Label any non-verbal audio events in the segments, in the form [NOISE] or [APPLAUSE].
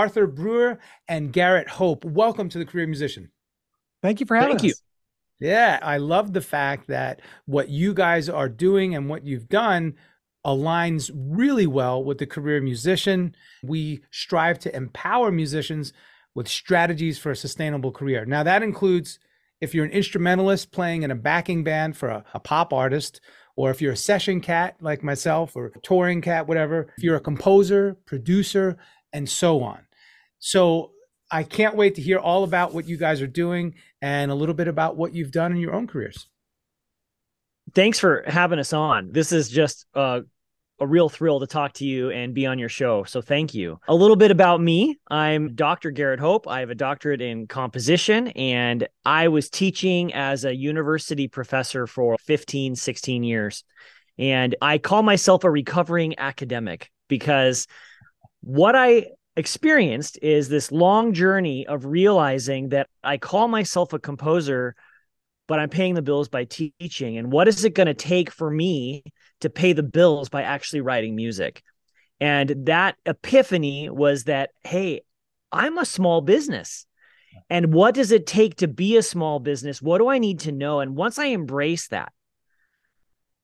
Arthur Breur and Garrett Hope. Welcome to the Career Musician. Thank you for having Thank us. you. Yeah, I love the fact that what you guys are doing and what you've done aligns really well with the career musician. We strive to empower musicians with strategies for a sustainable career. Now, that includes if you're an instrumentalist playing in a backing band for a, a pop artist, or if you're a session cat like myself, or a touring cat, whatever, if you're a composer, producer, and so on. So, I can't wait to hear all about what you guys are doing and a little bit about what you've done in your own careers. Thanks for having us on. This is just a real thrill to talk to you and be on your show. So thank you. A little bit about me. I'm Dr. Garrett Hope. I have a doctorate in composition and I was teaching as a university professor for 15, 16 years. And I call myself a recovering academic because what I experienced is this long journey of realizing that I call myself a composer, but I'm paying the bills by teaching. And what is it going to take for me to pay the bills by actually writing music? And that epiphany was that, hey, I'm a small business. And what does it take to be a small business? What do I need to know? And once I embrace that,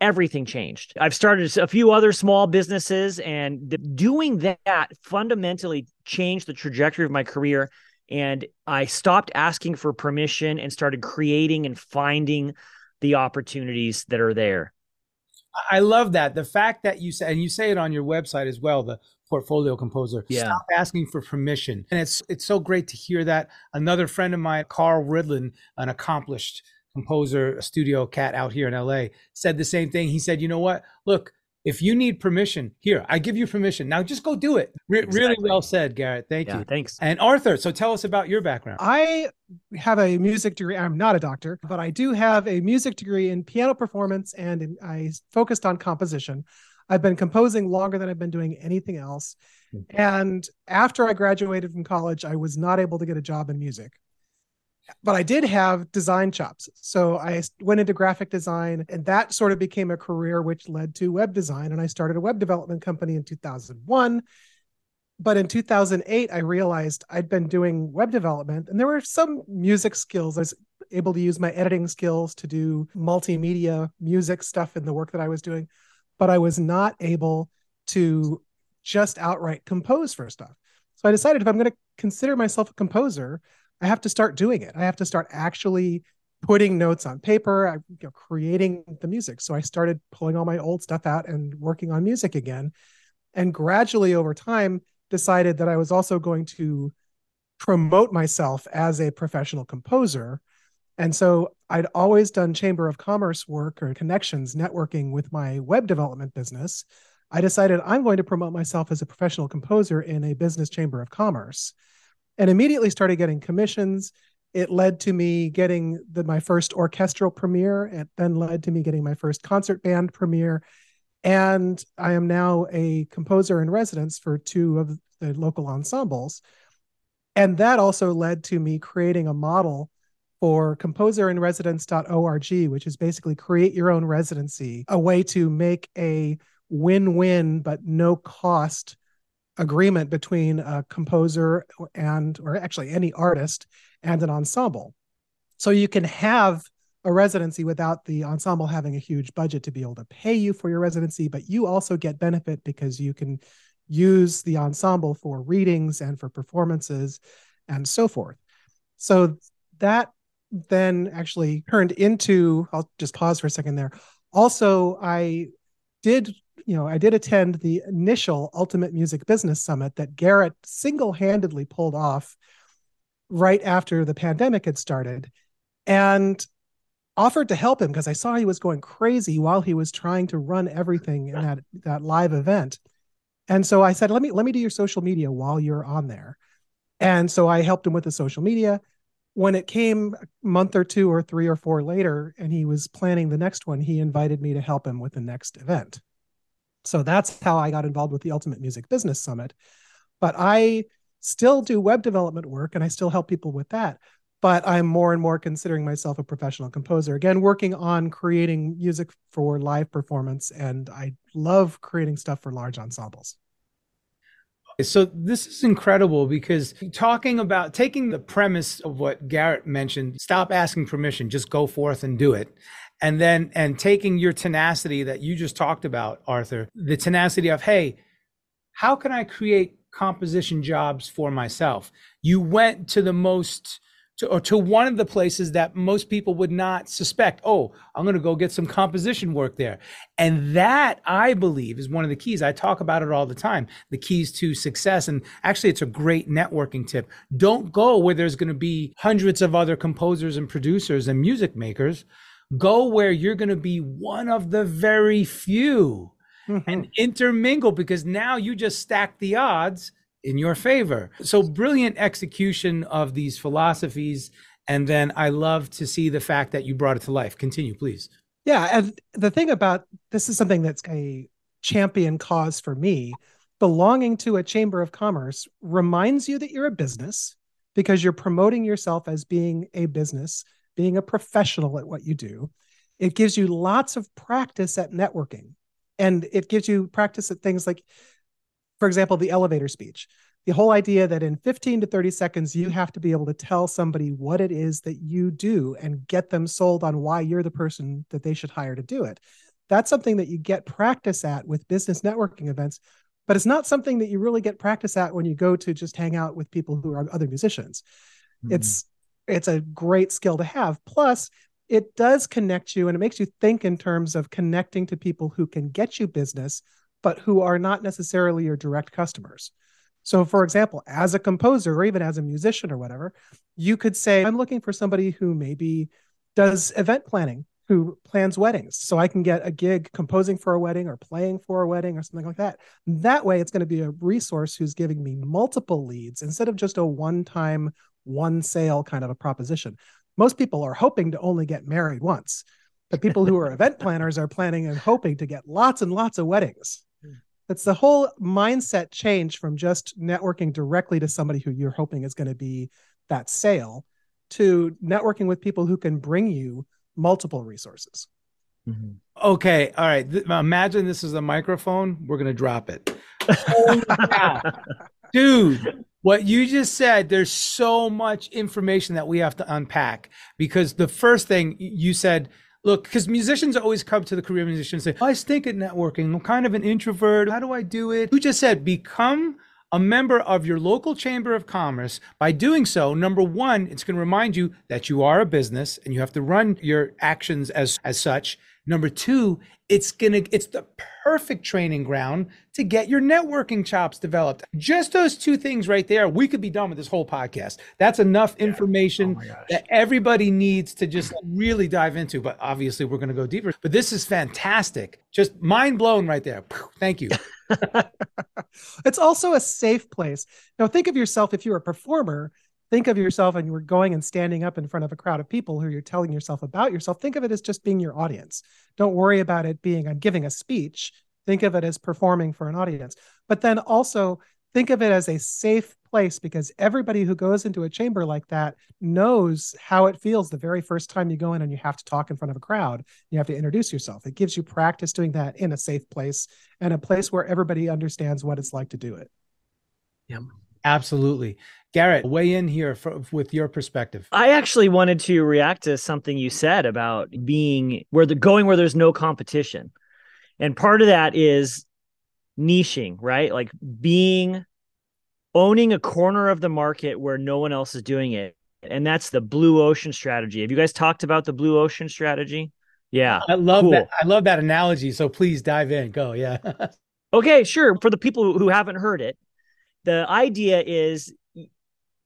everything changed. I've started a few other small businesses, and doing that fundamentally changed the trajectory of my career. And I stopped asking for permission and started creating and finding the opportunities that are there. I love that. The fact that you say, and you say it on your website as well, the portfolio composer. Yeah. Stop asking for permission. And it's it's so great to hear that. Another friend of mine, Carl Ridlin, an accomplished composer, studio cat out here in LA, said the same thing. He said, you know what? Look, if you need permission, here, I give you permission. Now just go do it. Re- Exactly. Really well said, Garrett. Thank Yeah, you. thanks. And Arthur, so tell us about your background. I have a music degree. I'm not a doctor, but I do have a music degree in piano performance and in, I focused on composition. I've been composing longer than I've been doing anything else. Mm-hmm. And after I graduated from college, I was not able to get a job in music. But I did have design chops. So I went into graphic design, and that sort of became a career, which led to web design. And I started a web development company in 2001 but in 2008 i realized i'd been doing web development and there were some music skills i was able to use my editing skills to do multimedia music stuff in the work that i was doing but i was not able to just outright compose for stuff so i decided if i'm going to consider myself a composer i have to start doing it i have to start actually putting notes on paper I, you know, creating the music so i started pulling all my old stuff out and working on music again and gradually over time decided that I was also going to promote myself as a professional composer. And so I'd always done Chamber of Commerce work or connections, networking with my web development business. I decided I'm going to promote myself as a professional composer in a business chamber of commerce and immediately started getting commissions. It led to me getting the, my first orchestral premiere. It then led to me getting my first concert band premiere and I am now a composer in residence for two of the local ensembles. And that also led to me creating a model for composerinresidence.org, which is basically create your own residency, a way to make a win win but no cost agreement between a composer and, or actually any artist and an ensemble. So you can have a residency without the ensemble having a huge budget to be able to pay you for your residency, but you also get benefit because you can use the ensemble for readings and for performances and so forth. So that then actually turned into, I'll just pause for a second there. Also, I did, you know, I did attend the initial Ultimate Music Business Summit that Garrett single handedly pulled off right after the pandemic had started. And offered to help him because I saw he was going crazy while he was trying to run everything in that that live event. And so I said, "Let me let me do your social media while you're on there." And so I helped him with the social media. When it came a month or two or three or four later and he was planning the next one, he invited me to help him with the next event. So that's how I got involved with the Ultimate Music Business Summit. But I still do web development work and I still help people with that but I'm more and more considering myself a professional composer. Again, working on creating music for live performance, and I love creating stuff for large ensembles. So this is incredible because talking about taking the premise of what Garrett mentioned, stop asking permission, just go forth and do it. And then and taking your tenacity that you just talked about, Arthur, the tenacity of, hey, how can I create composition jobs for myself? You went to the most to, or to one of the places that most people would not suspect. Oh, I'm going to go get some composition work there. And that I believe is one of the keys. I talk about it all the time, the keys to success. And actually, it's a great networking tip. Don't go where there's going to be hundreds of other composers and producers and music makers. Go where you're going to be one of the very few mm-hmm. and intermingle because now you just stack the odds in your favor. So brilliant execution of these philosophies. And then I love to see the fact that you brought it to life. Continue, please. Yeah. And the thing about this is something that's a champion cause for me. Belonging to a chamber of commerce reminds you that you're a business because you're promoting yourself as being a business, being a professional at what you do. It gives you lots of practice at networking and it gives you practice at things like for example, the elevator speech. The whole idea that in 15 to 30 seconds, you have to be able to tell somebody what it is that you do and get them sold on why you're the person that they should hire to do it. That's something that you get practice at with business networking events, but it's not something that you really get practice at when you go to just hang out with people who are other musicians. Mm-hmm. It's it's a great skill to have. Plus, it does connect you and it makes you think in terms of connecting to people who can get you business but who are not necessarily your direct customers. So, for example, as a composer or even as a musician or whatever, you could say, I'm looking for somebody who maybe does event planning, who plans weddings. So I can get a gig composing for a wedding or playing for a wedding or something like that. That way, it's going to be a resource who's giving me multiple leads instead of just a one time, one sale kind of a proposition. Most people are hoping to only get married once, but people who are [LAUGHS] event planners are planning and hoping to get lots and lots of weddings it's the whole mindset change from just networking directly to somebody who you're hoping is going to be that sale to networking with people who can bring you multiple resources. Mm-hmm. Okay. All right. Imagine this is a microphone. We're going to drop it. Oh, [LAUGHS] Dude, what you just said, there's so much information that we have to unpack because the first thing you said, look, because musicians always come to the career musician and say, I stink at networking. I'm kind of an introvert. How do I do it? You just said, become a member of your local chamber of commerce. By doing so, number one, it's going to remind you that you are a business and you have to run your actions as, as such. Number two, it's gonna it's the perfect training ground to get your networking chops developed. Just those two things right there, we could be done with this whole podcast. That's enough information oh that everybody needs to just really dive into. But obviously, we're gonna go deeper. But this is fantastic. Just mind blown right there. Thank you. [LAUGHS] it's also a safe place. Now think of yourself if you're a performer think of yourself and you're going and standing up in front of a crowd of people who you're telling yourself about yourself think of it as just being your audience. Don't worry about it being i'm giving a speech. Think of it as performing for an audience. But then also think of it as a safe place because everybody who goes into a chamber like that knows how it feels the very first time you go in and you have to talk in front of a crowd. You have to introduce yourself. It gives you practice doing that in a safe place and a place where everybody understands what it's like to do it. Yeah Absolutely. Garrett, weigh in here for, with your perspective. I actually wanted to react to something you said about being where the going where there's no competition. And part of that is niching, right? Like being owning a corner of the market where no one else is doing it. And that's the blue ocean strategy. Have you guys talked about the blue ocean strategy? Yeah. I love cool. that. I love that analogy. So please dive in. Go. Yeah. [LAUGHS] okay, sure. For the people who haven't heard it, the idea is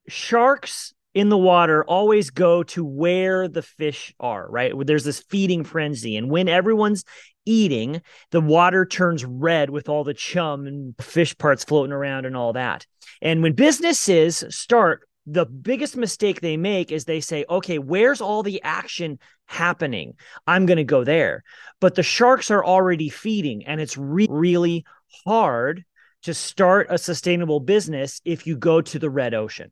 sharks in the water always go to where the fish are, right? There's this feeding frenzy. And when everyone's eating, the water turns red with all the chum and fish parts floating around and all that. And when businesses start, the biggest mistake they make is they say, okay, where's all the action happening? I'm going to go there. But the sharks are already feeding, and it's re- really hard to start a sustainable business if you go to the red ocean.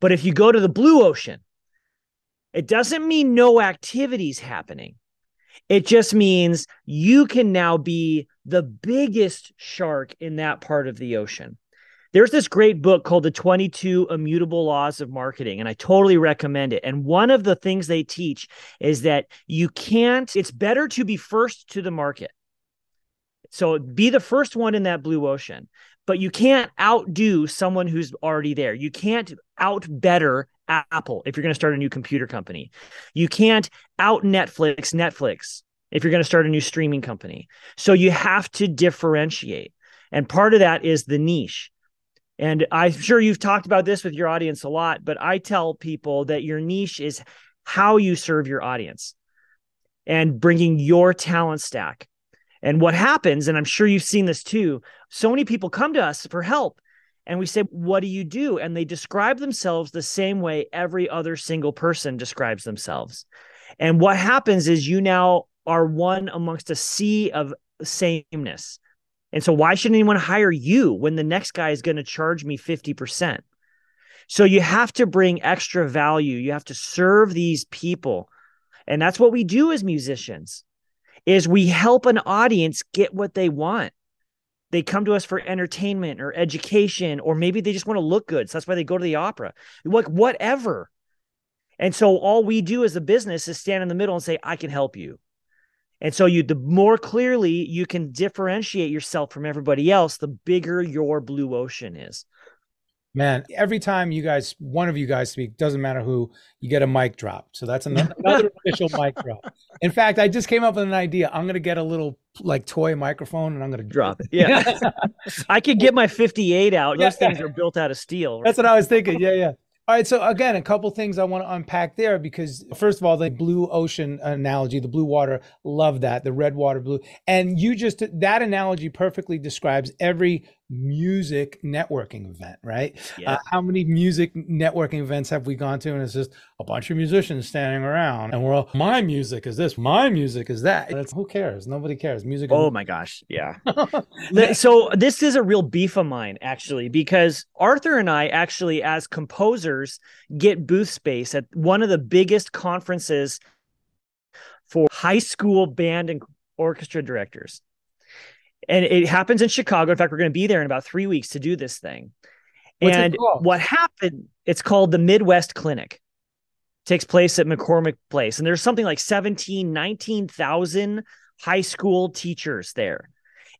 But if you go to the blue ocean, it doesn't mean no activities happening. It just means you can now be the biggest shark in that part of the ocean. There's this great book called The 22 Immutable Laws of Marketing, and I totally recommend it. And one of the things they teach is that you can't, it's better to be first to the market. So be the first one in that blue ocean, but you can't outdo someone who's already there. You can't out better Apple if you're going to start a new computer company. You can't out Netflix Netflix if you're going to start a new streaming company. So you have to differentiate. And part of that is the niche. And I'm sure you've talked about this with your audience a lot, but I tell people that your niche is how you serve your audience and bringing your talent stack. And what happens, and I'm sure you've seen this too, so many people come to us for help and we say, What do you do? And they describe themselves the same way every other single person describes themselves. And what happens is you now are one amongst a sea of sameness. And so, why should anyone hire you when the next guy is going to charge me 50%? So, you have to bring extra value. You have to serve these people. And that's what we do as musicians is we help an audience get what they want. They come to us for entertainment or education, or maybe they just want to look good. So that's why they go to the opera. Like whatever. And so all we do as a business is stand in the middle and say, I can help you. And so you the more clearly you can differentiate yourself from everybody else, the bigger your blue ocean is. Man, every time you guys, one of you guys speak, doesn't matter who, you get a mic drop. So that's another, [LAUGHS] another official mic drop. In fact, I just came up with an idea. I'm going to get a little like toy microphone and I'm going to drop it. [LAUGHS] Yeah. I could get my 58 out. Those yeah. things are built out of steel. Right? That's what I was thinking. Yeah, yeah. All right, so again, a couple things I want to unpack there because first of all, the blue ocean analogy, the blue water, love that, the red water blue. And you just that analogy perfectly describes every music networking event, right? Yeah. Uh, how many music networking events have we gone to and it's just a bunch of musicians standing around and we're all my music is this, my music is that. It's, who cares? Nobody cares. Music Oh my gosh, yeah. [LAUGHS] so this is a real beef of mine actually because Arthur and I actually as composers get booth space at one of the biggest conferences for high school band and orchestra directors. And it happens in Chicago. In fact, we're going to be there in about three weeks to do this thing. What's and what happened, it's called the Midwest Clinic. It takes place at McCormick Place. And there's something like 17, 19,000 high school teachers there.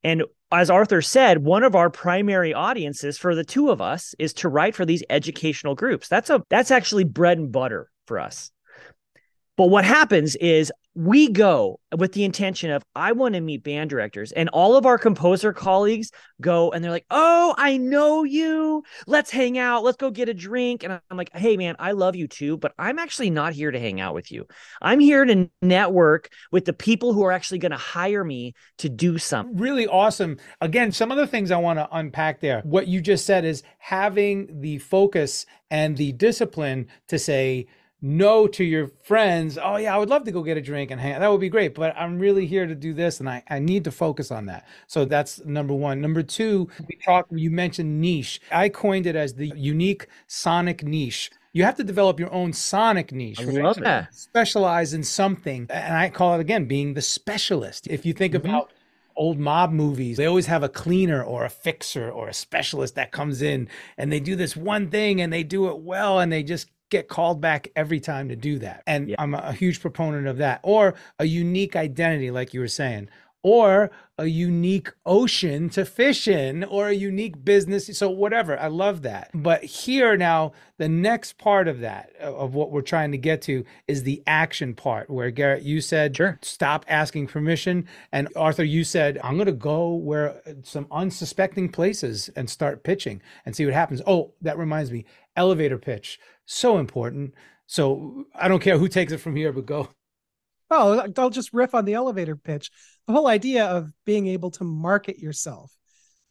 And as Arthur said, one of our primary audiences for the two of us is to write for these educational groups. That's a that's actually bread and butter for us. But what happens is we go with the intention of I want to meet band directors and all of our composer colleagues go and they're like, "Oh, I know you. Let's hang out. Let's go get a drink." And I'm like, "Hey man, I love you too, but I'm actually not here to hang out with you. I'm here to network with the people who are actually going to hire me to do something." Really awesome. Again, some of the things I want to unpack there. What you just said is having the focus and the discipline to say, no to your friends, oh yeah, I would love to go get a drink and hang. That would be great, but I'm really here to do this, and I, I need to focus on that. So that's number one. Number two, we talked. You mentioned niche. I coined it as the unique sonic niche. You have to develop your own sonic niche. I love that. Specialize in something, and I call it again being the specialist. If you think mm-hmm. about old mob movies, they always have a cleaner or a fixer or a specialist that comes in and they do this one thing and they do it well and they just get called back every time to do that. And yeah. I'm a huge proponent of that. Or a unique identity, like you were saying, or a unique ocean to fish in, or a unique business. So, whatever. I love that. But here now, the next part of that, of what we're trying to get to, is the action part where Garrett, you said, sure. stop asking permission. And Arthur, you said, I'm going to go where uh, some unsuspecting places and start pitching and see what happens. Oh, that reminds me elevator pitch so important. So I don't care who takes it from here, but go. Oh, I'll just riff on the elevator pitch. The whole idea of being able to market yourself.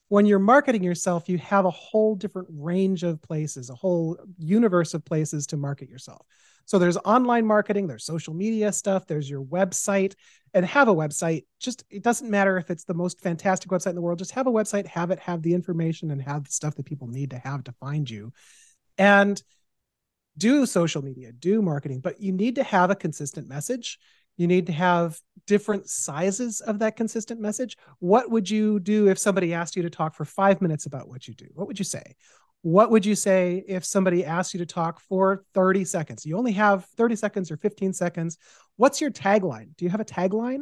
When you're marketing yourself, you have a whole different range of places, a whole universe of places to market yourself. So there's online marketing, there's social media stuff, there's your website, and have a website. Just it doesn't matter if it's the most fantastic website in the world, just have a website, have it have the information and have the stuff that people need to have to find you. And do social media, do marketing, but you need to have a consistent message. You need to have different sizes of that consistent message. What would you do if somebody asked you to talk for five minutes about what you do? What would you say? What would you say if somebody asked you to talk for 30 seconds? You only have 30 seconds or 15 seconds. What's your tagline? Do you have a tagline?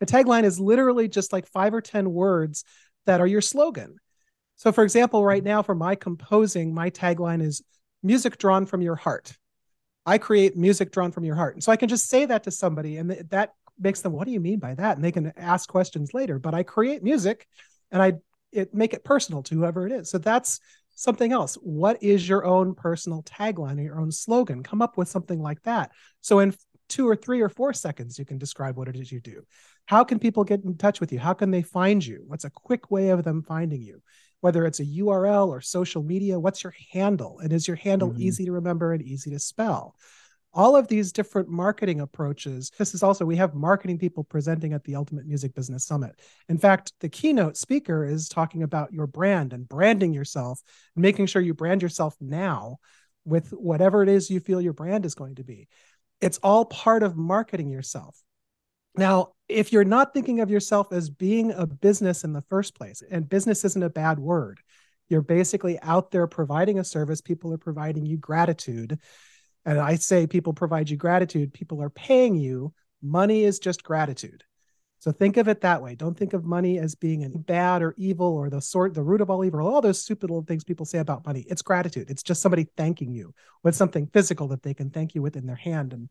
A tagline is literally just like five or 10 words that are your slogan. So, for example, right mm-hmm. now for my composing, my tagline is music drawn from your heart. I create music drawn from your heart. And so I can just say that to somebody, and that makes them, what do you mean by that? And they can ask questions later. But I create music and I it make it personal to whoever it is. So that's something else. What is your own personal tagline or your own slogan? Come up with something like that. So in two or three or four seconds, you can describe what it is you do. How can people get in touch with you? How can they find you? What's a quick way of them finding you? Whether it's a URL or social media, what's your handle? And is your handle mm-hmm. easy to remember and easy to spell? all of these different marketing approaches. This is also, we have marketing people presenting at the Ultimate Music Business Summit. In fact, the keynote speaker is talking about your brand and branding yourself, and making sure you brand yourself now with whatever it is you feel your brand is going to be. It's all part of marketing yourself. Now, if you're not thinking of yourself as being a business in the first place, and business isn't a bad word, you're basically out there providing a service, people are providing you gratitude and I say people provide you gratitude, people are paying you. Money is just gratitude. So think of it that way. Don't think of money as being bad or evil or the sort, the root of all evil, all those stupid little things people say about money. It's gratitude. It's just somebody thanking you with something physical that they can thank you with in their hand. And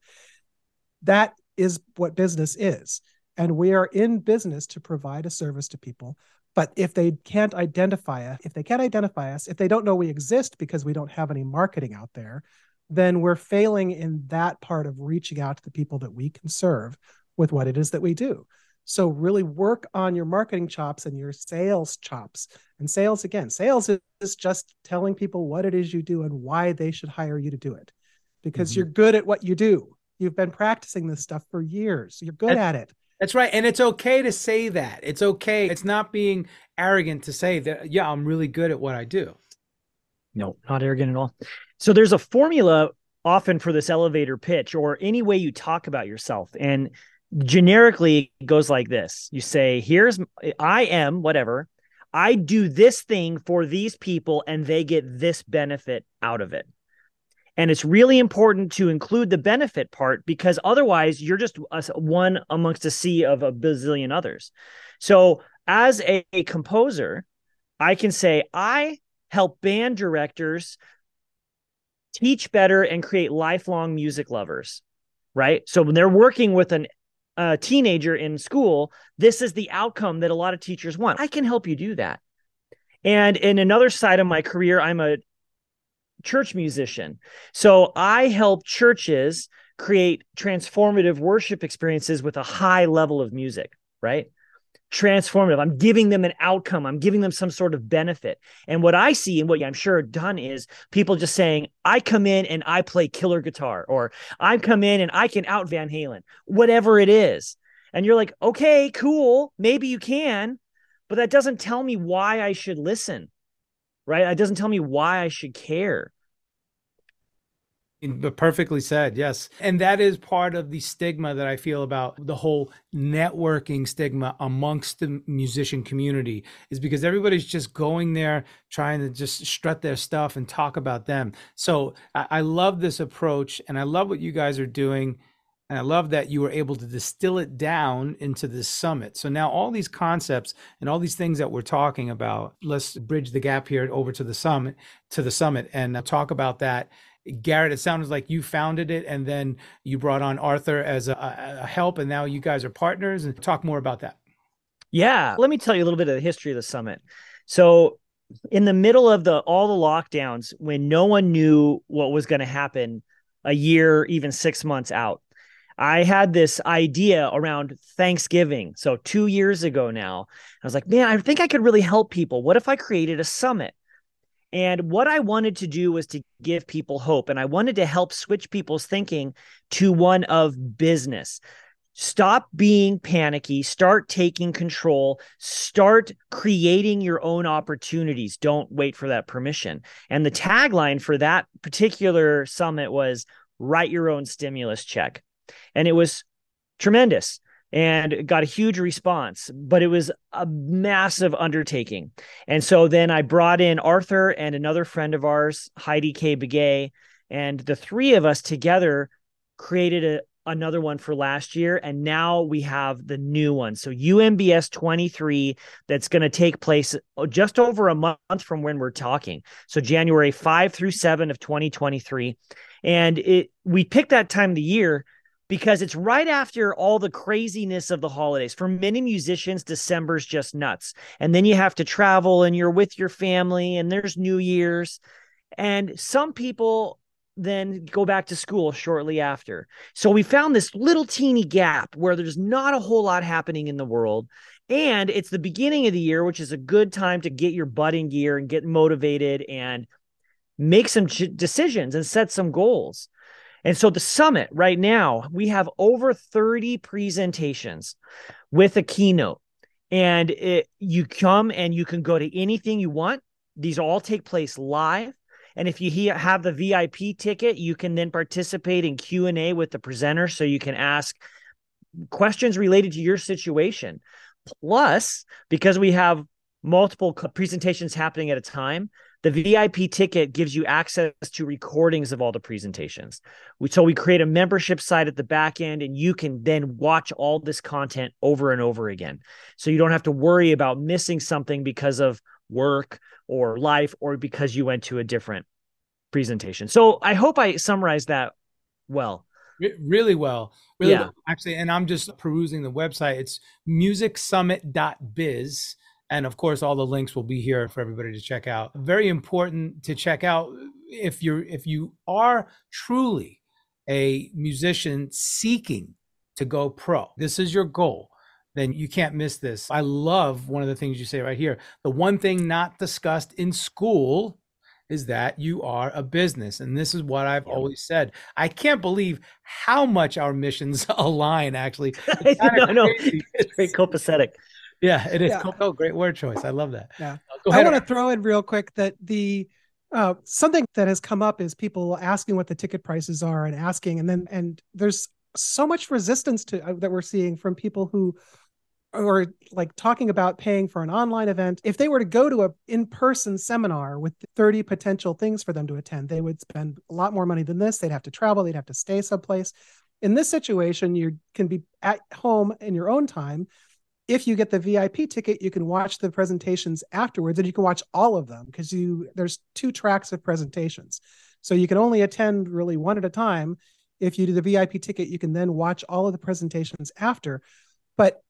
that is what business is. And we are in business to provide a service to people. But if they can't identify us, if they can't identify us, if they don't know we exist because we don't have any marketing out there, then we're failing in that part of reaching out to the people that we can serve with what it is that we do. So really work on your marketing chops and your sales chops. And sales again, sales is just telling people what it is you do and why they should hire you to do it. Because mm-hmm. you're good at what you do. You've been practicing this stuff for years. You're good at it. That's right. And it's okay to say that. It's okay. It's not being arrogant to say that, yeah, I'm really good at what I do. No, not arrogant at all. So there's a formula often for this elevator pitch or any way you talk about yourself. And generically it goes like this. You say, here's I am whatever. I do this thing for these people and they get this benefit out of it. And it's really important to include the benefit part because otherwise you're just one amongst a sea of a bazillion others. So, as a, a composer, I can say, I help band directors teach better and create lifelong music lovers right? So when they're working with an a teenager in school this is the outcome that a lot of teachers want. I can help you do that. And in another side of my career i'm a church musician so i help churches create transformative worship experiences with a high level of music right transformative. I'm giving them an outcome. I'm giving them some sort of benefit. And what I see and what I'm sure done is people just saying, I come in and I play killer guitar, or I come in and I can out Van Halen, whatever it is. And you're like, okay, cool. Maybe you can, but that doesn't tell me why I should listen, right? It doesn't tell me why I should care. Mm, but perfectly said, yes. And that is part of the stigma that I feel about the whole networking stigma amongst the musician community is because everybody's just going there trying to just strut their stuff and talk about them. So I, I love this approach and I love what you guys are doing. And I love that you were able to distill it down into this summit. So now all these concepts and all these things that we're talking about, let's bridge the gap here over to the summit, to the summit and uh, talk about that Garrett, it sounds like you founded it and then you brought on Arthur as a, a, help, and now you guys are partners. And talk more about that. Yeah, let me tell you a little bit of the history of the summit. So, in the middle of the all the lockdowns, when no one knew what was going to happen, a year, even six months out, I had this idea around Thanksgiving. So, two years ago now, I was like, man, I think I could really help people. What if I created a summit? And what I wanted to do was to give people hope. And I wanted to help switch people's thinking to one of business. Stop being panicky, start taking control, start creating your own opportunities. Don't wait for that permission. And the tagline for that particular summit was write your own stimulus check. And it was tremendous and got a huge response, but it was a massive undertaking. And so then I brought in Arthur and another friend of ours, Heidi K. Begay, and the three of us together created a, another one for last year. And now we have the new one. So UMBS 23, that's going to take place oh, just over a month from when we're talking. So January 5 through 7 of 2023. And it we picked that time of the year because it's right after all the craziness of the holidays. For many musicians, December's just nuts. And then you have to travel and you're with your family and there's New Year's. And some people then go back to school shortly after. So we found this little teeny gap where there's not a whole lot happening in the world. And it's the beginning of the year, which is a good time to get your butt in gear and get motivated and make some decisions and set some goals. And so the summit right now, we have over 30 presentations with a keynote. And it, you come and you can go to anything you want. These all take place live. And if you have the VIP ticket, you can then participate in Q&A with the presenter so you can ask questions related to your situation. Plus, because we have multiple presentations happening at a time, the VIP ticket gives you access to recordings of all the presentations. We, so we create a membership site at the back end, and you can then watch all this content over and over again. So you don't have to worry about missing something because of work or life or because you went to a different presentation. So I hope I summarized that well. Really well. Really yeah. well. Actually, and I'm just perusing the website. It's musicsummit.biz and of course, all the links will be here for everybody to check out. Very important to check out if you're if you are truly a musician seeking to go pro. This is your goal. Then you can't miss this. I love one of the things you say right here. The one thing not discussed in school is that you are a business. And this is what I've always said. I can't believe how much our missions [LAUGHS] align, actually. [LAUGHS] It's no, no, it's very copacetic. Yeah, it is. Yeah. Oh, great word choice. I love that. Yeah. Uh, I want to throw in real quick that the uh, something that has come up is people asking what the ticket prices are and asking, and then and there's so much resistance to uh, that we're seeing from people who are like talking about paying for an online event if they were to go to a in-person seminar with 30 potential things for them to attend they would spend a lot more money than this they'd have to travel they'd have to stay someplace in this situation you can be at home in your own time if you get the VIP ticket, you can watch the presentations afterwards, and you can watch all of them because you there's two tracks of presentations, so you can only attend really one at a time. If you do the VIP ticket, you can then watch all of the presentations after. But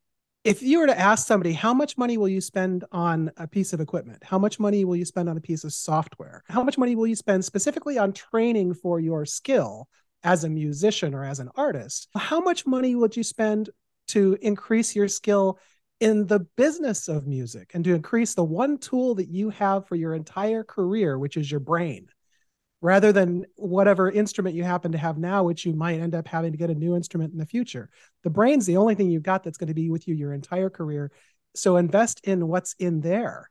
if you were to ask somebody, how much money will you spend on a piece of equipment? How much money will you spend on a piece of software? How much money will you spend specifically on training for your skill as a musician or as an artist? How much money would you spend to increase your skill in the business of music and to increase the one tool that you have for your entire career, which is your brain, rather than whatever instrument you happen to have now, which you might end up having to get a new instrument in the future. The brain's the only thing you've got that's going to be with you your entire career. So invest in what's in there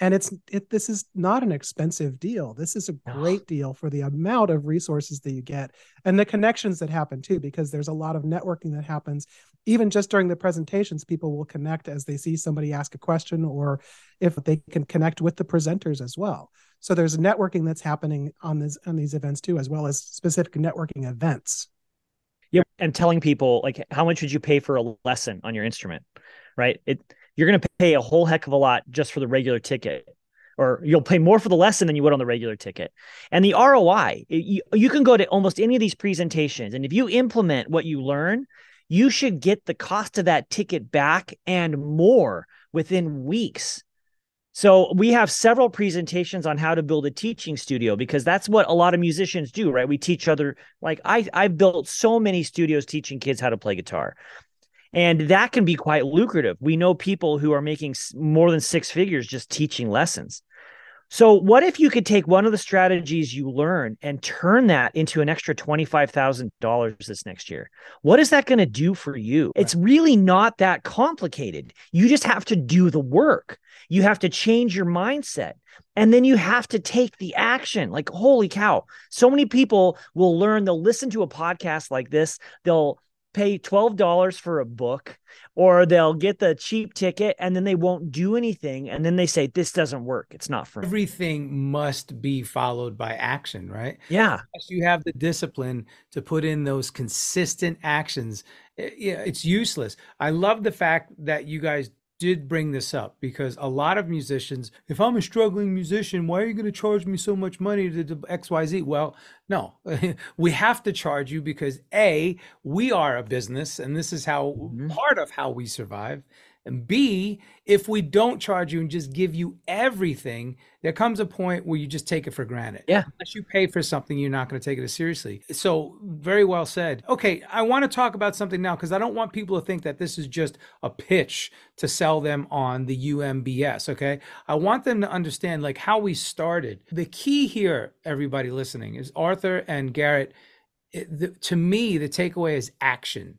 and it's it this is not an expensive deal this is a great deal for the amount of resources that you get and the connections that happen too because there's a lot of networking that happens even just during the presentations people will connect as they see somebody ask a question or if they can connect with the presenters as well so there's networking that's happening on this on these events too as well as specific networking events yep and telling people like how much would you pay for a lesson on your instrument right it you're going to pay a whole heck of a lot just for the regular ticket or you'll pay more for the lesson than you would on the regular ticket. And the ROI, you, you can go to almost any of these presentations. And if you implement what you learn, you should get the cost of that ticket back and more within weeks. So we have several presentations on how to build a teaching studio because that's what a lot of musicians do, right? We teach other like I I've built so many studios teaching kids how to play guitar. And that can be quite lucrative. We know people who are making more than six figures just teaching lessons. So, what if you could take one of the strategies you learn and turn that into an extra $25,000 this next year? What is that going to do for you? It's really not that complicated. You just have to do the work. You have to change your mindset and then you have to take the action. Like, holy cow. So many people will learn, they'll listen to a podcast like this, they'll pay $12 for a book or they'll get the cheap ticket and then they won't do anything and then they say this doesn't work. It's not for me. Everything must be followed by action right? Yeah. Unless you have the discipline to put in those consistent actions. Eh, yeah it's useless. I love the fact that you guys did bring this up because a lot of musicians, if I'm a struggling musician, why are you going to charge me so much money to do XYZ? Well, no, [LAUGHS] we have to charge you because A, we are a business and this is how mm-hmm. part of how we survive. And B, if we don't charge you and just give you everything, there comes a point where you just take it for granted. Yeah. Unless you pay for something, you're not going to take it as seriously. So, very well said. Okay, I want to talk about something now because I don't want people to think that this is just a pitch to sell them on the UMBS. Okay. I want them to understand like how we started. The key here, everybody listening, is Arthur and Garrett. It, the, to me, the takeaway is action.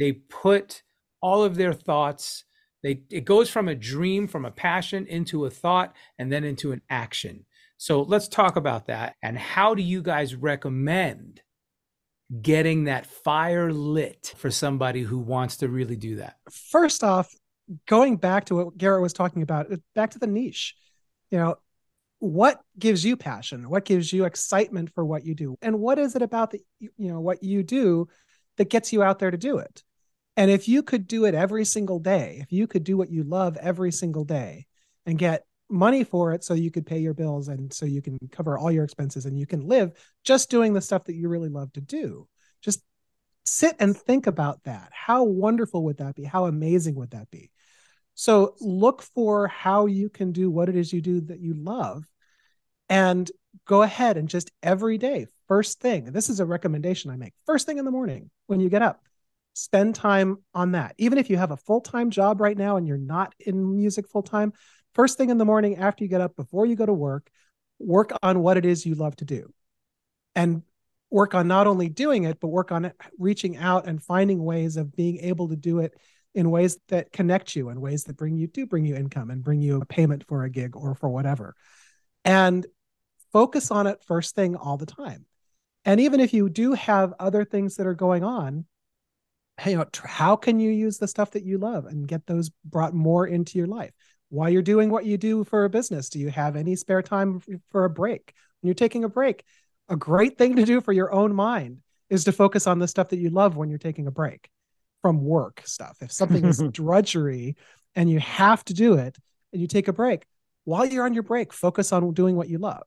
They put all of their thoughts they it goes from a dream, from a passion into a thought, and then into an action. So let's talk about that. And how do you guys recommend getting that fire lit for somebody who wants to really do that? First off, going back to what Garrett was talking about, back to the niche. You know, what gives you passion? What gives you excitement for what you do? And what is it about the you know what you do that gets you out there to do it? And if you could do it every single day, if you could do what you love every single day and get money for it so you could pay your bills and so you can cover all your expenses and you can live just doing the stuff that you really love to do, just sit and think about that. How wonderful would that be? How amazing would that be? So look for how you can do what it is you do that you love and go ahead and just every day, first thing, this is a recommendation I make, first thing in the morning when you get up, spend time on that. Even if you have a full time job right now and you're not in music full time, first thing in the morning after you get up, before you go to work, work on what it is you love to do. And work on not only doing it, but work on reaching out and finding ways of being able to do it in ways that connect you and ways that bring you do bring you income and bring you a payment for a gig or for whatever. And focus on it first thing all the time. And even if you do have other things that are going on, hey, uh, you know, how can you use the stuff that you love and get those brought more into your life while you're doing what you do for a business? Do you have any spare time for a break? When you're taking a break, a great thing to do for your own mind is to focus on the stuff that you love when you're taking a break from work stuff. If something is [LAUGHS] drudgery and you have to do it and you take a break, while you're on your break, focus on doing what you love.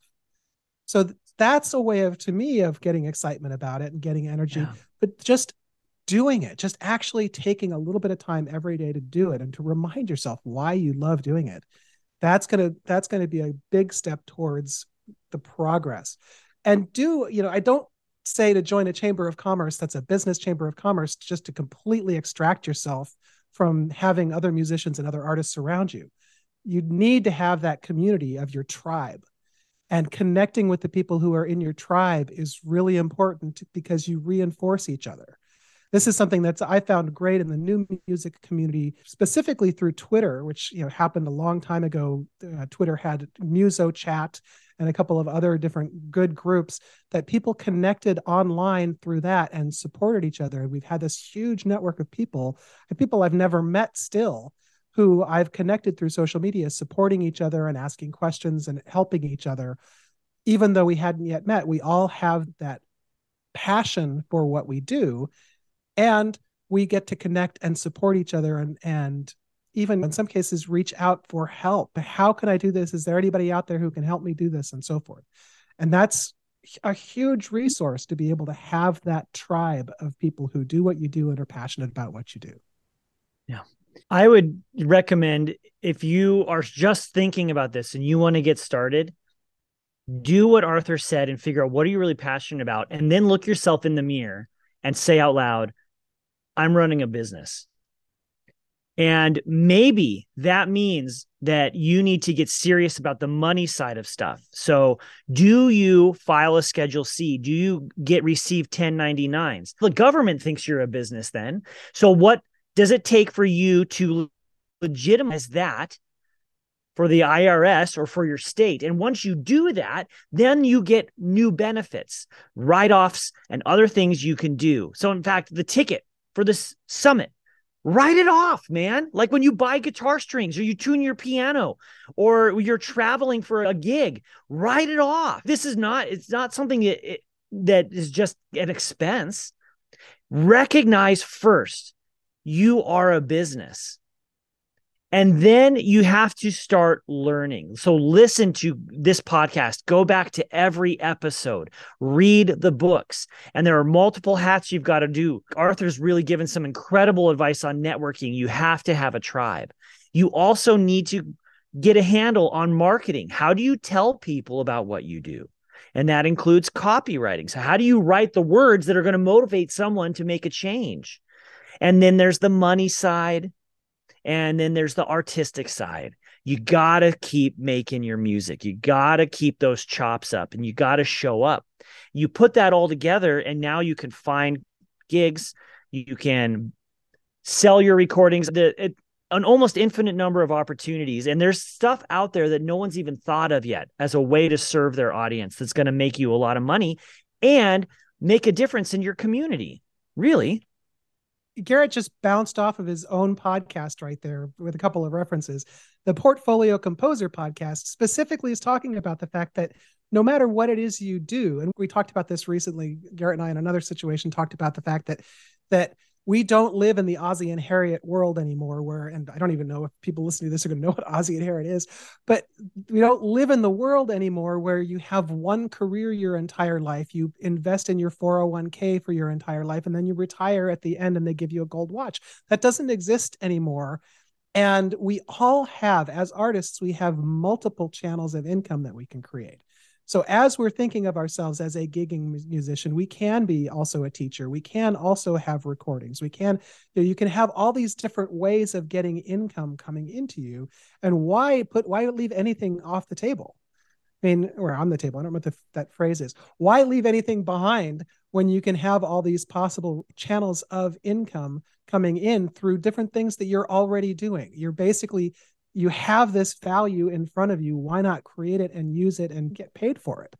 So that's a way of, to me, of getting excitement about it and getting energy. Yeah. But just doing it, just actually taking a little bit of time every day to do it and to remind yourself why you love doing it. That's going to that's going to be a big step towards the progress. And do, you know, I don't say to join a chamber of commerce that's a business chamber of commerce just to completely extract yourself from having other musicians and other artists around you. You need to have that community of your tribe. And connecting with the people who are in your tribe is really important because you reinforce each other this is something that's I found great in the new music community, specifically through Twitter, which you know happened a long time ago. Uh, Twitter had Muso Chat and a couple of other different good groups that people connected online through that and supported each other. We've had this huge network of people, and people I've never met still, who I've connected through social media, supporting each other and asking questions and helping each other. Even though we hadn't yet met, we all have that passion for what we do and we get to connect and support each other and and even in some cases reach out for help. How can i do this? Is there anybody out there who can help me do this? And so forth. And that's a huge resource to be able to have that tribe of people who do what you do and are passionate about what you do. Yeah. I would recommend if you are just thinking about this and you want to get started do what arthur said and figure out what are you really passionate about? And then look yourself in the mirror and say out loud I'm running a business. And maybe that means that you need to get serious about the money side of stuff. So, do you file a Schedule C? Do you get receive 1099s? The government thinks you're a business then. So, what does it take for you to legitimize that for the IRS or for your state? And once you do that, then you get new benefits, write offs, and other things you can do. So, in fact, the ticket for this summit. Write it off, man. Like when you buy guitar strings or you tune your piano or you're traveling for a gig, write it off. This is not, it's not something that, it, that is just an expense. Recognize first you are a business. And then you have to start learning. So listen to this podcast, go back to every episode, read the books. And there are multiple hats you've got to do. Arthur's really given some incredible advice on networking. You have to have a tribe. You also need to get a handle on marketing. How do you tell people about what you do? And that includes copywriting. So, how do you write the words that are going to motivate someone to make a change? And then there's the money side and then there's the artistic side. You got to keep making your music. You got to keep those chops up and you got to show up. You put that all together, and now you can find gigs. You can sell your recordings. The, it, an almost infinite number of opportunities. And there's stuff out there that no one's even thought of yet as a way to serve their audience that's going to make you a lot of money and make a difference in your community. Really. Garrett just bounced off of his own podcast right there with a couple of references. The Portfolio Composer podcast specifically is talking about the fact that no matter what it is you do, and we talked about this recently, Garrett and I in another situation talked about the fact that that we don't live in the Ozzie and Harriet world anymore, where, and I don't even know if people listening to this are going to know [LAUGHS] what Ozzie and Harriet is, but we don't live in the world anymore where you have one career your entire life. You invest in your 401k for your entire life, and then you retire at the end and they give you a gold watch. That doesn't exist anymore. And we all have, as artists, we have multiple channels of income that we can create. So as we're thinking of ourselves as a gigging musician, we can be also a teacher. We can also have recordings. We can, you, know, you can have all these different ways of getting income coming into you. And why put why leave anything off the table? I mean, or on the table. I don't know what the, that phrase is. Why leave anything behind when you can have all these possible channels of income coming in through different things that you're already doing? You're basically you have this value in front of you why not create it and use it and get paid for it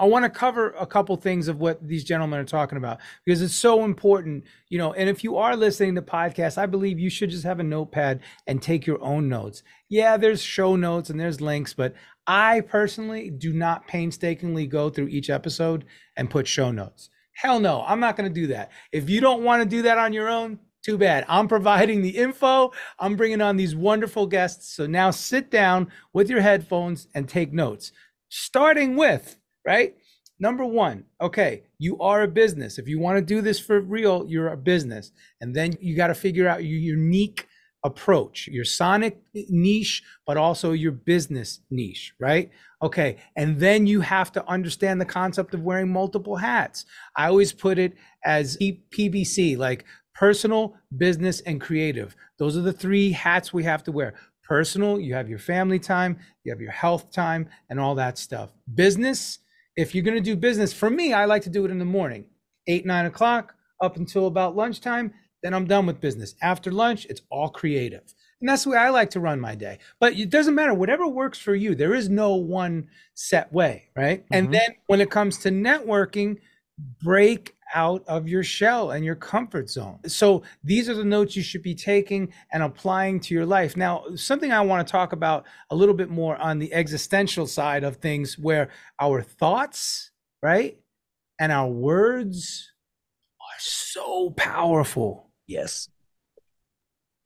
I want to cover a couple things of what these gentlemen are talking about because it's so important, you know. And if you are listening to podcasts, I believe you should just have a notepad and take your own notes. Yeah, there's show notes and there's links, but I personally do not painstakingly go through each episode and put show notes. Hell no, I'm not going to do that. If you don't want to do that on your own, too bad. I'm providing the info. I'm bringing on these wonderful guests. So now sit down with your headphones and take notes. Starting with, right? Number one, okay, you are a business. If you want to do this for real, you're a business. And then you got to figure out your unique approach, your sonic niche, but also your business niche, right? Okay. And then you have to understand the concept of wearing multiple hats. I always put it as PBC, like personal, business, and creative. Those are the three hats we have to wear. Personal, you have your family time, you have your health time, and all that stuff. Business, if you're going to do business, for me, I like to do it in the morning, eight, nine o'clock, up until about lunchtime. Then I'm done with business. After lunch, it's all creative. And that's the way I like to run my day. But it doesn't matter, whatever works for you. There is no one set way, right? Mm-hmm. And then when it comes to networking, break out of your shell and your comfort zone. So these are the notes you should be taking and applying to your life. Now, something I want to talk about a little bit more on the existential side of things where our thoughts, right? And our words are so powerful. Yes.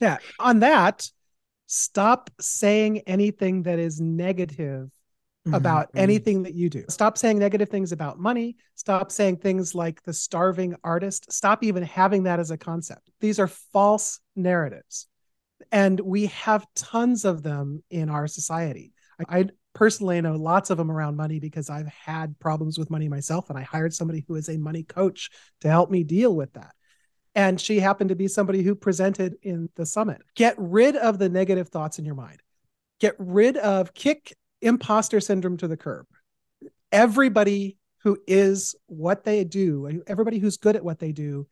Yeah. On that, stop saying anything that is negative mm-hmm, about mm-hmm. anything that you do. Stop saying negative things about money. Stop saying things like the starving artist. Stop even having that as a concept. These are false narratives. And we have tons of them in our society. I, I personally know lots of them around money because I've had problems with money myself. And I hired somebody who is a money coach to help me deal with that. And she happened to be somebody who presented in the summit. Get rid of the negative thoughts in your mind. Get rid of, kick imposter syndrome to the curb. Everybody who is what they do, everybody who's good at what they do,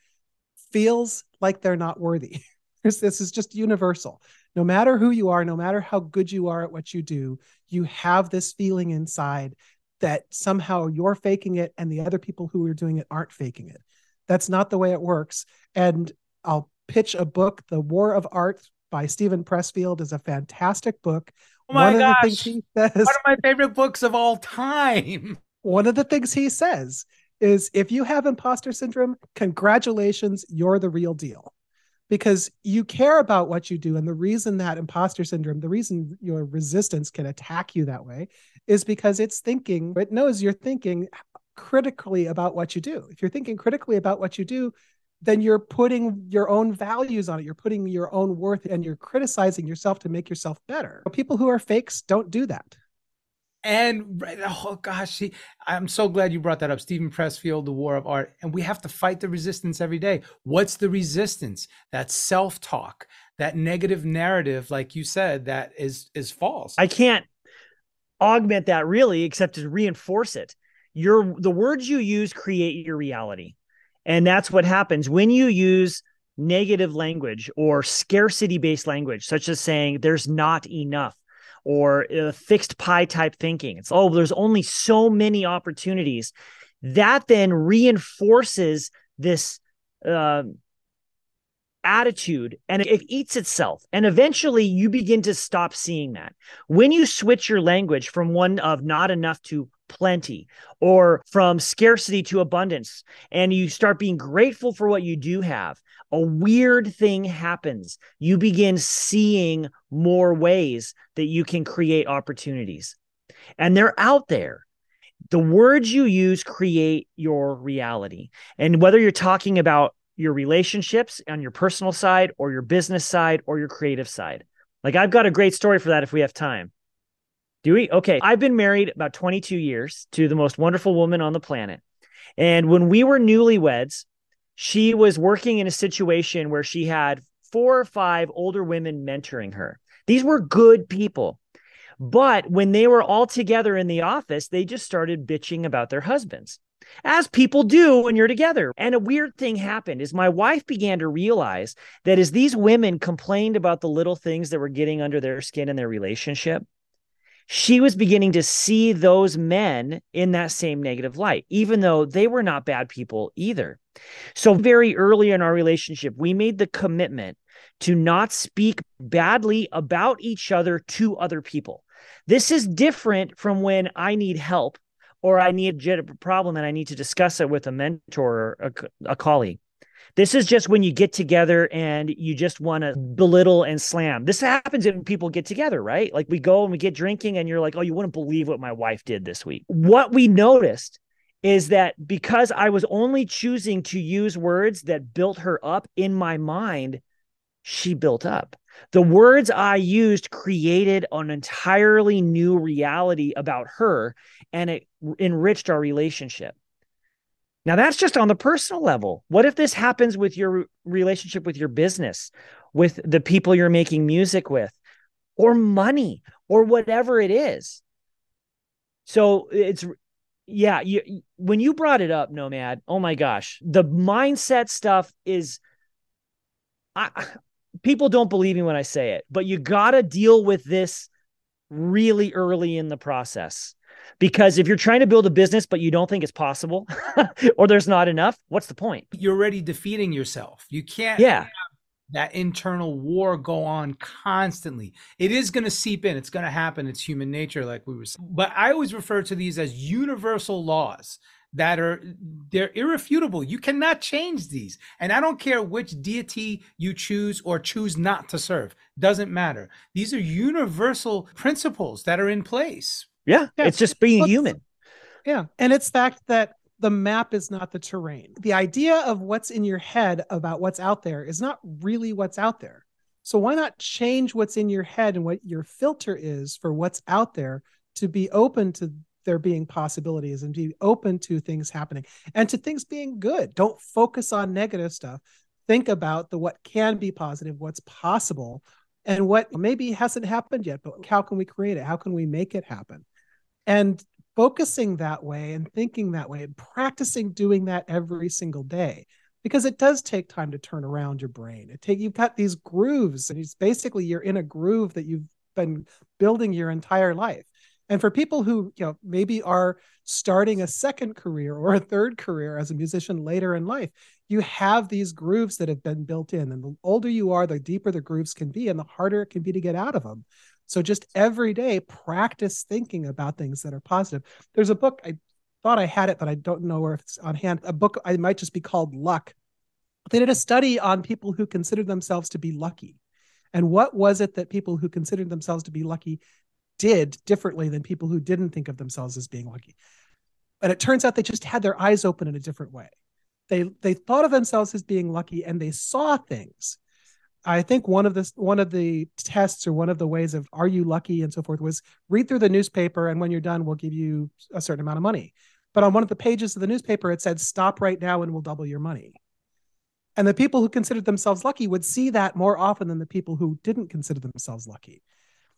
feels like they're not worthy. [LAUGHS] this is just universal. No matter who you are, no matter how good you are at what you do, you have this feeling inside that somehow you're faking it and the other people who are doing it aren't faking it. That's not the way it works. And I'll pitch a book, The War of Art by Steven Pressfield is a fantastic book. Oh my one gosh. Says, one of my favorite books of all time. [LAUGHS] One of the things he says is if you have imposter syndrome, congratulations, you're the real deal. Because you care about what you do. And the reason that imposter syndrome, the reason your resistance can attack you that way is because it's thinking, it knows you're thinking critically about what you do. If you're thinking critically about what you do, then you're putting your own values on it. You're putting your own worth and you're criticizing yourself to make yourself better. But People who are fakes don't do that. And oh gosh, see, I'm so glad you brought that up. Steven Pressfield, The War of Art. And we have to fight the resistance every day. What's the resistance? That self-talk, that negative narrative, like you said, that is is false. I can't augment that really, except to reinforce it. Your the words you use create your reality. And that's what happens when you use negative language or scarcity based language, such as saying there's not enough or uh, fixed pie type thinking. It's, oh, there's only so many opportunities. That then reinforces this uh, attitude and it eats itself. And eventually you begin to stop seeing that. When you switch your language from one of not enough to plenty or from scarcity to abundance. And you start being grateful for what you do have. A weird thing happens. You begin seeing more ways that you can create opportunities. And they're out there. The words you use create your reality. And whether you're talking about your relationships on your personal side or your business side or your creative side. Like i've got a great story for that if we have time do we? Okay. I've been married about 22 years to the most wonderful woman on the planet. And when we were newlyweds, she was working in a situation where she had four or five older women mentoring her. These were good people. But when they were all together in the office, they just started bitching about their husbands, as people do when you're together. And a weird thing happened is my wife began to realize that as these women complained about the little things that were getting under their skin in their relationship, she was beginning to see those men in that same negative light, even though they were not bad people either. So, very early in our relationship, we made the commitment to not speak badly about each other to other people. This is different from when I need help or I need a problem and I need to discuss it with a mentor or a, a colleague. This is just when you get together and you just want to belittle and slam. This happens when people get together, right? Like we go and we get drinking and you're like, oh, you wouldn't believe what my wife did this week. What we noticed is that because I was only choosing to use words that built her up in my mind, she built up. The words I used created an entirely new reality about her and it enriched our relationship. Now, that's just on the personal level. What if this happens with your relationship with your business, with the people you're making music with, or money, or whatever it is? So it's, yeah, you, when you brought it up, Nomad, oh my gosh, the mindset stuff is, I, people don't believe me when I say it, but you got to deal with this really early in the process because if you're trying to build a business but you don't think it's possible [LAUGHS] or there's not enough, what's the point? You're already defeating yourself. You can't yeah. that internal war go on constantly. It is going to seep in. It's going to happen. It's human nature like we were saying. But I always refer to these as universal laws that are they're irrefutable. You cannot change these. And I don't care which deity you choose or choose not to serve. Doesn't matter. These are universal principles that are in place. Yeah, yeah. it's just being human. Yeah, and it's fact that the map is not the terrain. The idea of what's in your head about what's out there is not really what's out there. So why not change what's in your head and what your filter is for what's out there to be open to there being possibilities and be open to things happening and to things being good. Don't focus on negative stuff. Think about the what can be positive, what's possible, and what maybe hasn't happened yet, but how can we create it? How can we make it happen? And focusing that way and thinking that way and practicing doing that every single day because it does take time to turn around your brain it take you've got these grooves and it's basically you're in a groove that you've been building your entire life and for people who you know maybe are starting a second career or a third career as a musician later in life you have these grooves that have been built in. And the older you are, the deeper the grooves can be and the harder it can be to get out of them. So just every day, practice thinking about things that are positive. There's a book, I thought I had it, but I don't know where it's on hand. A book, I might just be called Luck. They did a study on people who considered themselves to be lucky. And what was it that people who considered themselves to be lucky did differently than people who didn't think of themselves as being lucky? And it turns out they just had their eyes open in a different way. They they thought of themselves as being lucky and they saw things. I think one of the one of the tests or one of the ways of are you lucky and so forth was read through the newspaper and when you're done we'll give you a certain amount of money. But on one of the pages of the newspaper it said stop right now and we'll double your money. And the people who considered themselves lucky would see that more often than the people who didn't consider themselves lucky.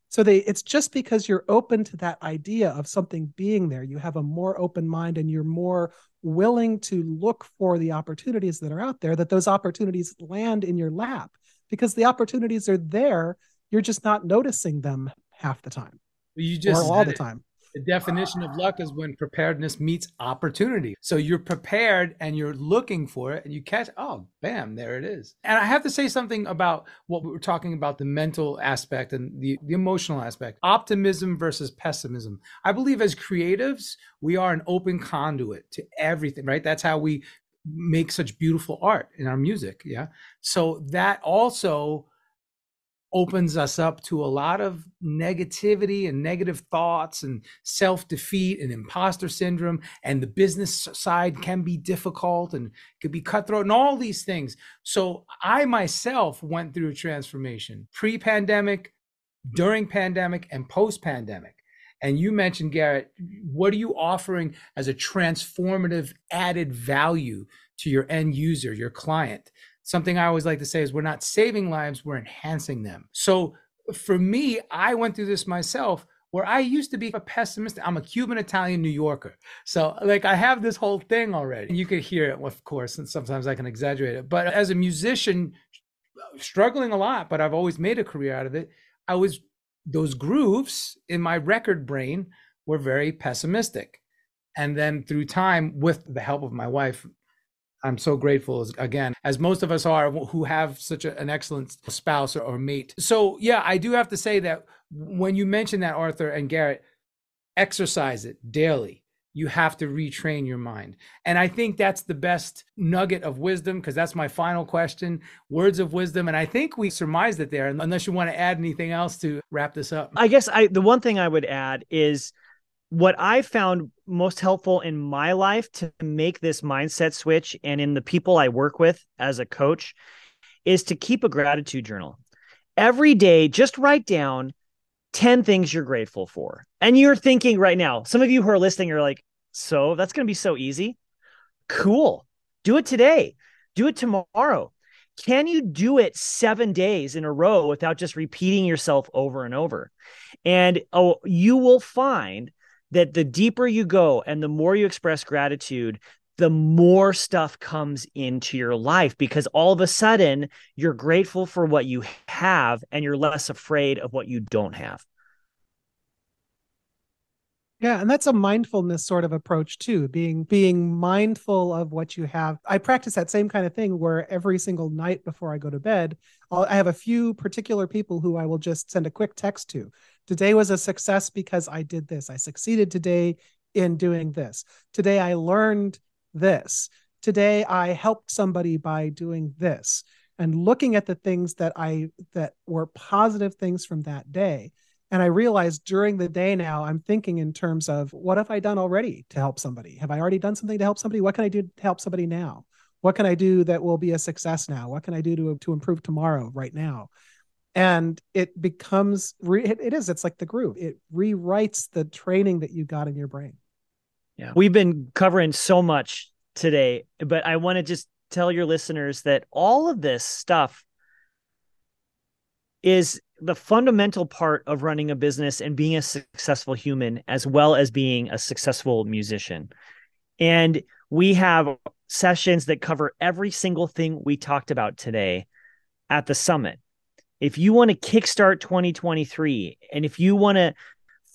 So they it's just because you're open to that idea of something being there, you have a more open mind and you're more willing to look for the opportunities that are out there that those opportunities land in your lap because the opportunities are there, you're just not noticing them half the time. You just or all the time. The definition of luck is when preparedness meets opportunity. So you're prepared and you're looking for it and you catch, oh, bam, there it is. And I have to say something about what we were talking about the mental aspect and the, the emotional aspect optimism versus pessimism. I believe as creatives, we are an open conduit to everything, right? That's how we make such beautiful art in our music. Yeah. So that also opens us up to a lot of negativity and negative thoughts and self defeat and imposter syndrome. And the business side can be difficult and could be cutthroat and all these things. So I myself went through a transformation pre pandemic, during pandemic, and post pandemic. And you mentioned, Garrett, what are you offering as a transformative added value to your end user, your client? something I always like to say is we're not saving lives, we're enhancing them. So for me, I went through this myself where I used to be a pessimist. I'm a Cuban Italian New Yorker. So like I have this whole thing already. You could hear it, of course, and sometimes I can exaggerate it. But as a musician, struggling a lot, but I've always made a career out of it. I was those grooves in my record brain were very pessimistic. And then through time, with the help of my wife, I'm so grateful as, again, as most of us are who have such a, an excellent spouse or, or, mate. So, yeah, I do have to say that when you mention that, Arthur and Garrett, exercise it daily. You have to retrain your mind. And I think that's the best nugget of wisdom because that's my final question words of wisdom. And I think we surmised it there, unless you want to add anything else to wrap this up. I guess I, the one thing I would add is what I found most helpful in my life to make this mindset switch and in the people I work with as a coach is to keep a gratitude journal. Every day, just write down 10 things you're grateful for. And you're thinking right now, some of you who are listening are like, so that's going to be so easy. Cool. Do it today. Do it tomorrow. Can you do it seven days in a row without just repeating yourself over and over? And oh, you will find that the deeper you go and the more you express gratitude, the more stuff comes into your life because all of a sudden you're grateful for what you have and you're less afraid of what you don't have. Yeah, and that's a mindfulness sort of approach too, being being mindful of what you have. I practice that same kind of thing where every single night before I go to bed, I'll, I have a few particular people who I will just send a quick text to Today was a success because I did this. I succeeded today in doing this. Today I learned this. Today I helped somebody by doing this and looking at the things that I that were positive things from that day. And I realized during the day now, I'm thinking in terms of what have I done already to help somebody? Have I already done something to help somebody? What can I do to help somebody now? What can I do that will be a success now? What can I do to, to improve tomorrow, right now? and it becomes re- it, it is it's like the groove it rewrites the training that you got in your brain yeah. We've been covering so much today but i want to just tell your listeners that all of this stuff is the fundamental part of running a business and being a successful human as well as being a successful musician. And we have sessions that cover every single thing we talked about today at the summit. If you want to kickstart 2023 and if you want to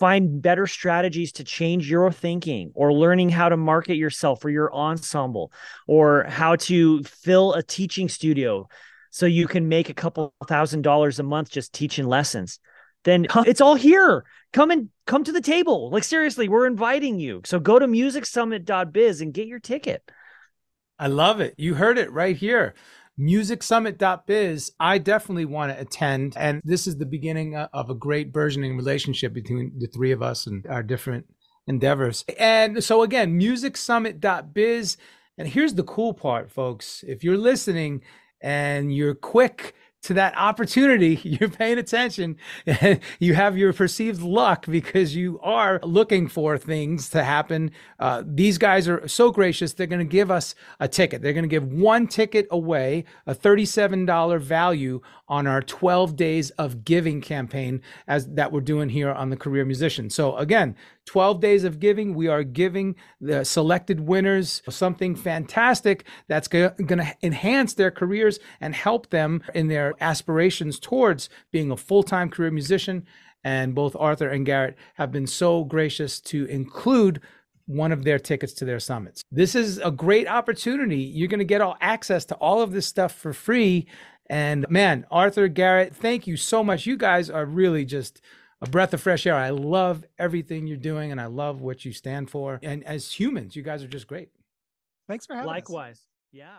find better strategies to change your thinking or learning how to market yourself or your ensemble or how to fill a teaching studio so you can make a couple thousand dollars a month just teaching lessons. Then it's all here. Come and come to the table. Like seriously we're inviting you. So go to musicsummit.biz and get your ticket. I love it. You heard it right here musicsummit.biz i definitely want to attend and this is the beginning of a great burgeoning relationship between the three of us and our different endeavors. And so again musicsummit.biz and here's the cool part folks. If you're listening and you're quick to that opportunity, [LAUGHS] you're paying attention, you have your perceived luck because you are looking for things to happen. Uh, these guys are so gracious, they're going to give us a ticket. They're going to give one ticket away, a $37 value on our 12 days of giving campaign as that we're doing here on the career musician. So again, 12 days of giving, we are giving the selected winners something fantastic that's going to enhance their careers and help them in their aspirations towards being a full-time career musician. And both Arthur and Garrett have been so gracious to include one of their tickets to their summits. This is a great opportunity. You're going to get all access to all of this stuff for free and man, Arthur, Garrett, thank you so much. You guys are really just a breath of fresh air. I love everything you're doing and I love what you stand for. And as humans, you guys are just great. Thanks for having Likewise. us. Likewise. Yeah.